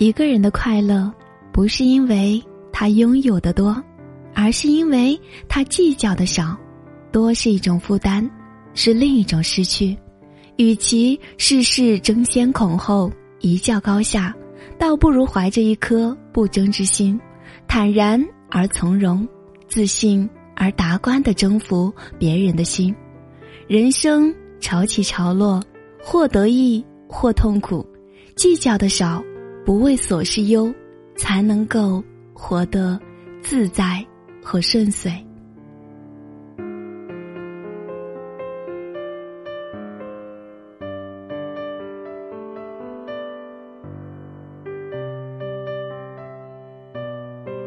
一个人的快乐，不是因为他拥有的多，而是因为他计较的少。多是一种负担，是另一种失去。与其事事争先恐后、一较高下，倒不如怀着一颗不争之心，坦然而从容、自信而达观的征服别人的心。人生潮起潮落，或得意，或痛苦。计较的少，不为琐事忧，才能够活得自在和顺遂。